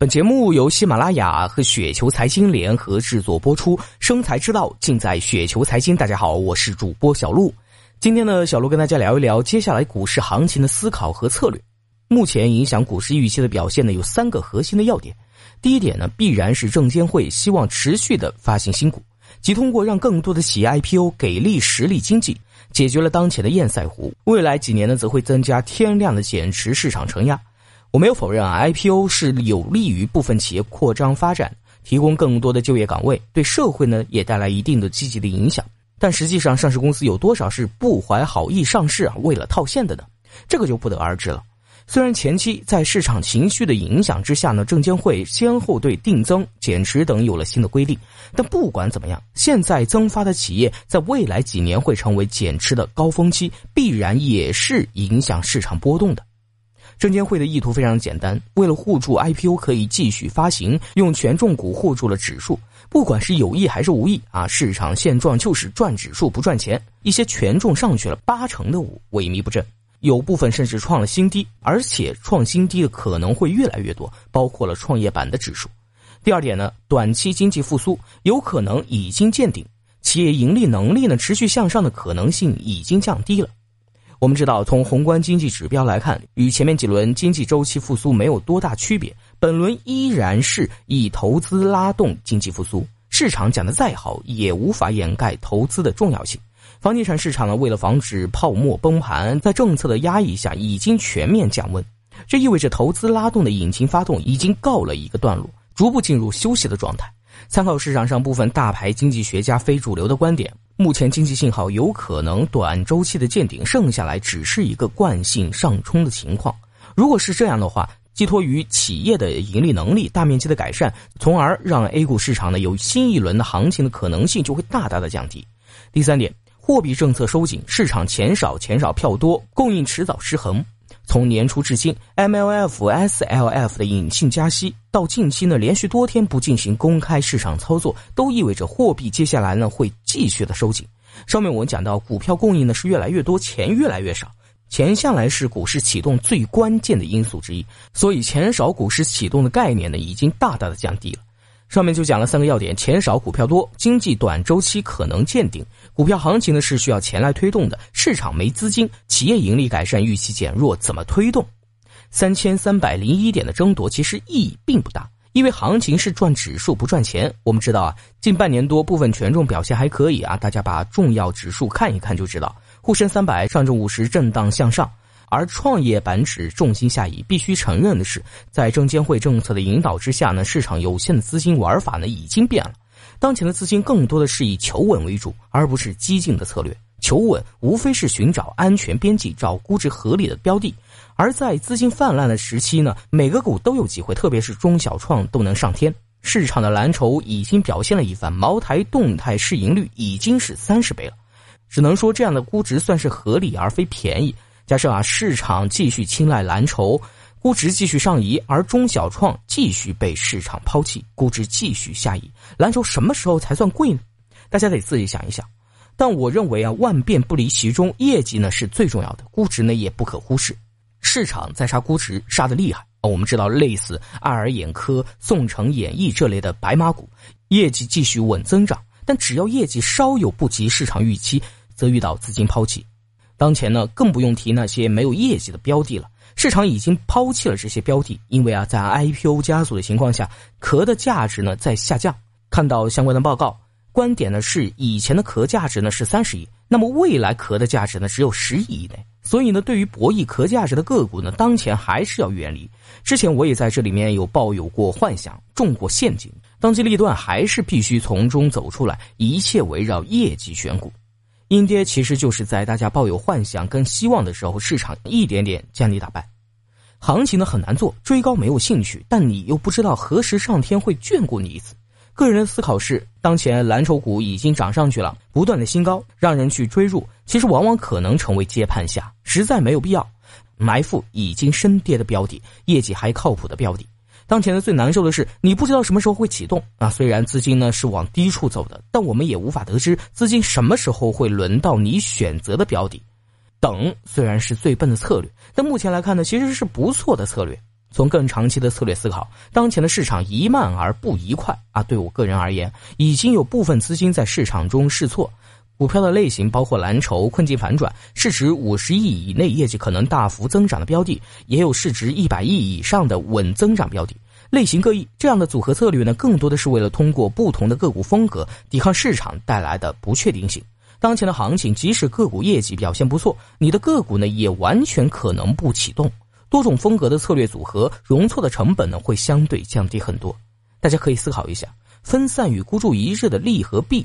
本节目由喜马拉雅和雪球财经联合制作播出，生财之道尽在雪球财经。大家好，我是主播小璐。今天呢，小璐跟大家聊一聊接下来股市行情的思考和策略。目前影响股市预期的表现呢，有三个核心的要点。第一点呢，必然是证监会希望持续的发行新股，即通过让更多的企业 IPO 给力实力经济，解决了当前的堰塞湖。未来几年呢，则会增加天量的减持市场承压。我没有否认啊，IPO 是有利于部分企业扩张发展，提供更多的就业岗位，对社会呢也带来一定的积极的影响。但实际上，上市公司有多少是不怀好意上市啊，为了套现的呢？这个就不得而知了。虽然前期在市场情绪的影响之下呢，证监会先后对定增、减持等有了新的规定，但不管怎么样，现在增发的企业在未来几年会成为减持的高峰期，必然也是影响市场波动的。证监会的意图非常简单，为了护住 IPO 可以继续发行，用权重股护住了指数。不管是有意还是无意啊，市场现状就是赚指数不赚钱。一些权重上去了八成的五萎靡不振，有部分甚至创了新低，而且创新低的可能会越来越多，包括了创业板的指数。第二点呢，短期经济复苏有可能已经见顶，企业盈利能力呢持续向上的可能性已经降低了。我们知道，从宏观经济指标来看，与前面几轮经济周期复苏没有多大区别。本轮依然是以投资拉动经济复苏，市场讲的再好，也无法掩盖投资的重要性。房地产市场呢，为了防止泡沫崩盘，在政策的压抑下，已经全面降温。这意味着投资拉动的引擎发动已经告了一个段落，逐步进入休息的状态。参考市场上部分大牌经济学家非主流的观点。目前经济信号有可能短周期的见顶，剩下来只是一个惯性上冲的情况。如果是这样的话，寄托于企业的盈利能力大面积的改善，从而让 A 股市场呢有新一轮的行情的可能性就会大大的降低。第三点，货币政策收紧，市场钱少钱少票多，供应迟早失衡。从年初至今，MLF、SLF 的隐性加息，到近期呢连续多天不进行公开市场操作，都意味着货币接下来呢会继续的收紧。上面我们讲到，股票供应呢是越来越多，钱越来越少，钱向来是股市启动最关键的因素之一，所以钱少股市启动的概念呢已经大大的降低了。上面就讲了三个要点：钱少股票多，经济短周期可能见顶。股票行情呢是需要钱来推动的，市场没资金，企业盈利改善预期减弱，怎么推动？三千三百零一点的争夺其实意义并不大，因为行情是赚指数不赚钱。我们知道啊，近半年多部分权重表现还可以啊，大家把重要指数看一看就知道，沪深三百、上证五十震荡向上。而创业板指重心下移，必须承认的是，在证监会政策的引导之下呢，市场有限的资金玩法呢已经变了。当前的资金更多的是以求稳为主，而不是激进的策略。求稳无非是寻找安全边际，找估值合理的标的。而在资金泛滥的时期呢，每个股都有机会，特别是中小创都能上天。市场的蓝筹已经表现了一番，茅台动态市盈率已经是三十倍了，只能说这样的估值算是合理而非便宜。假设啊，市场继续青睐蓝筹，估值继续上移，而中小创继续被市场抛弃，估值继续下移，蓝筹什么时候才算贵呢？大家得自己想一想。但我认为啊，万变不离其中，业绩呢是最重要的，估值呢也不可忽视。市场在杀估值，杀的厉害啊！我们知道，类似爱尔眼科、宋城演艺这类的白马股，业绩继续稳增长，但只要业绩稍有不及市场预期，则遇到资金抛弃。当前呢，更不用提那些没有业绩的标的了。市场已经抛弃了这些标的，因为啊，在 IPO 加速的情况下，壳的价值呢在下降。看到相关的报告，观点呢是以前的壳价值呢是三十亿，那么未来壳的价值呢只有十亿以内。所以呢，对于博弈壳价值的个股呢，当前还是要远离。之前我也在这里面有抱有过幻想，中过陷阱。当机立断，还是必须从中走出来，一切围绕业绩选股。阴跌其实就是在大家抱有幻想跟希望的时候，市场一点点将你打败。行情呢很难做，追高没有兴趣，但你又不知道何时上天会眷顾你一次。个人的思考是，当前蓝筹股已经涨上去了，不断的新高，让人去追入，其实往往可能成为接盘侠，实在没有必要埋伏已经深跌的标的，业绩还靠谱的标的。当前的最难受的是，你不知道什么时候会启动啊！虽然资金呢是往低处走的，但我们也无法得知资金什么时候会轮到你选择的标的。等虽然是最笨的策略，但目前来看呢，其实是不错的策略。从更长期的策略思考，当前的市场宜慢而不宜快啊。对我个人而言，已经有部分资金在市场中试错。股票的类型包括蓝筹、困境反转、市值五十亿以内、业绩可能大幅增长的标的，也有市值一百亿以上的稳增长标的。类型各异，这样的组合策略呢，更多的是为了通过不同的个股风格抵抗市场带来的不确定性。当前的行情，即使个股业绩表现不错，你的个股呢，也完全可能不启动。多种风格的策略组合，容错的成本呢，会相对降低很多。大家可以思考一下，分散与孤注一掷的利和弊。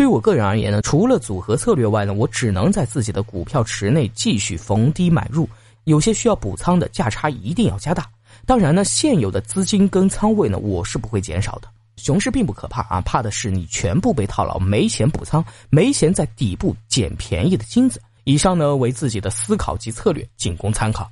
对于我个人而言呢，除了组合策略外呢，我只能在自己的股票池内继续逢低买入，有些需要补仓的价差一定要加大。当然呢，现有的资金跟仓位呢，我是不会减少的。熊市并不可怕啊，怕的是你全部被套牢，没钱补仓，没钱在底部捡便宜的金子。以上呢为自己的思考及策略，仅供参考。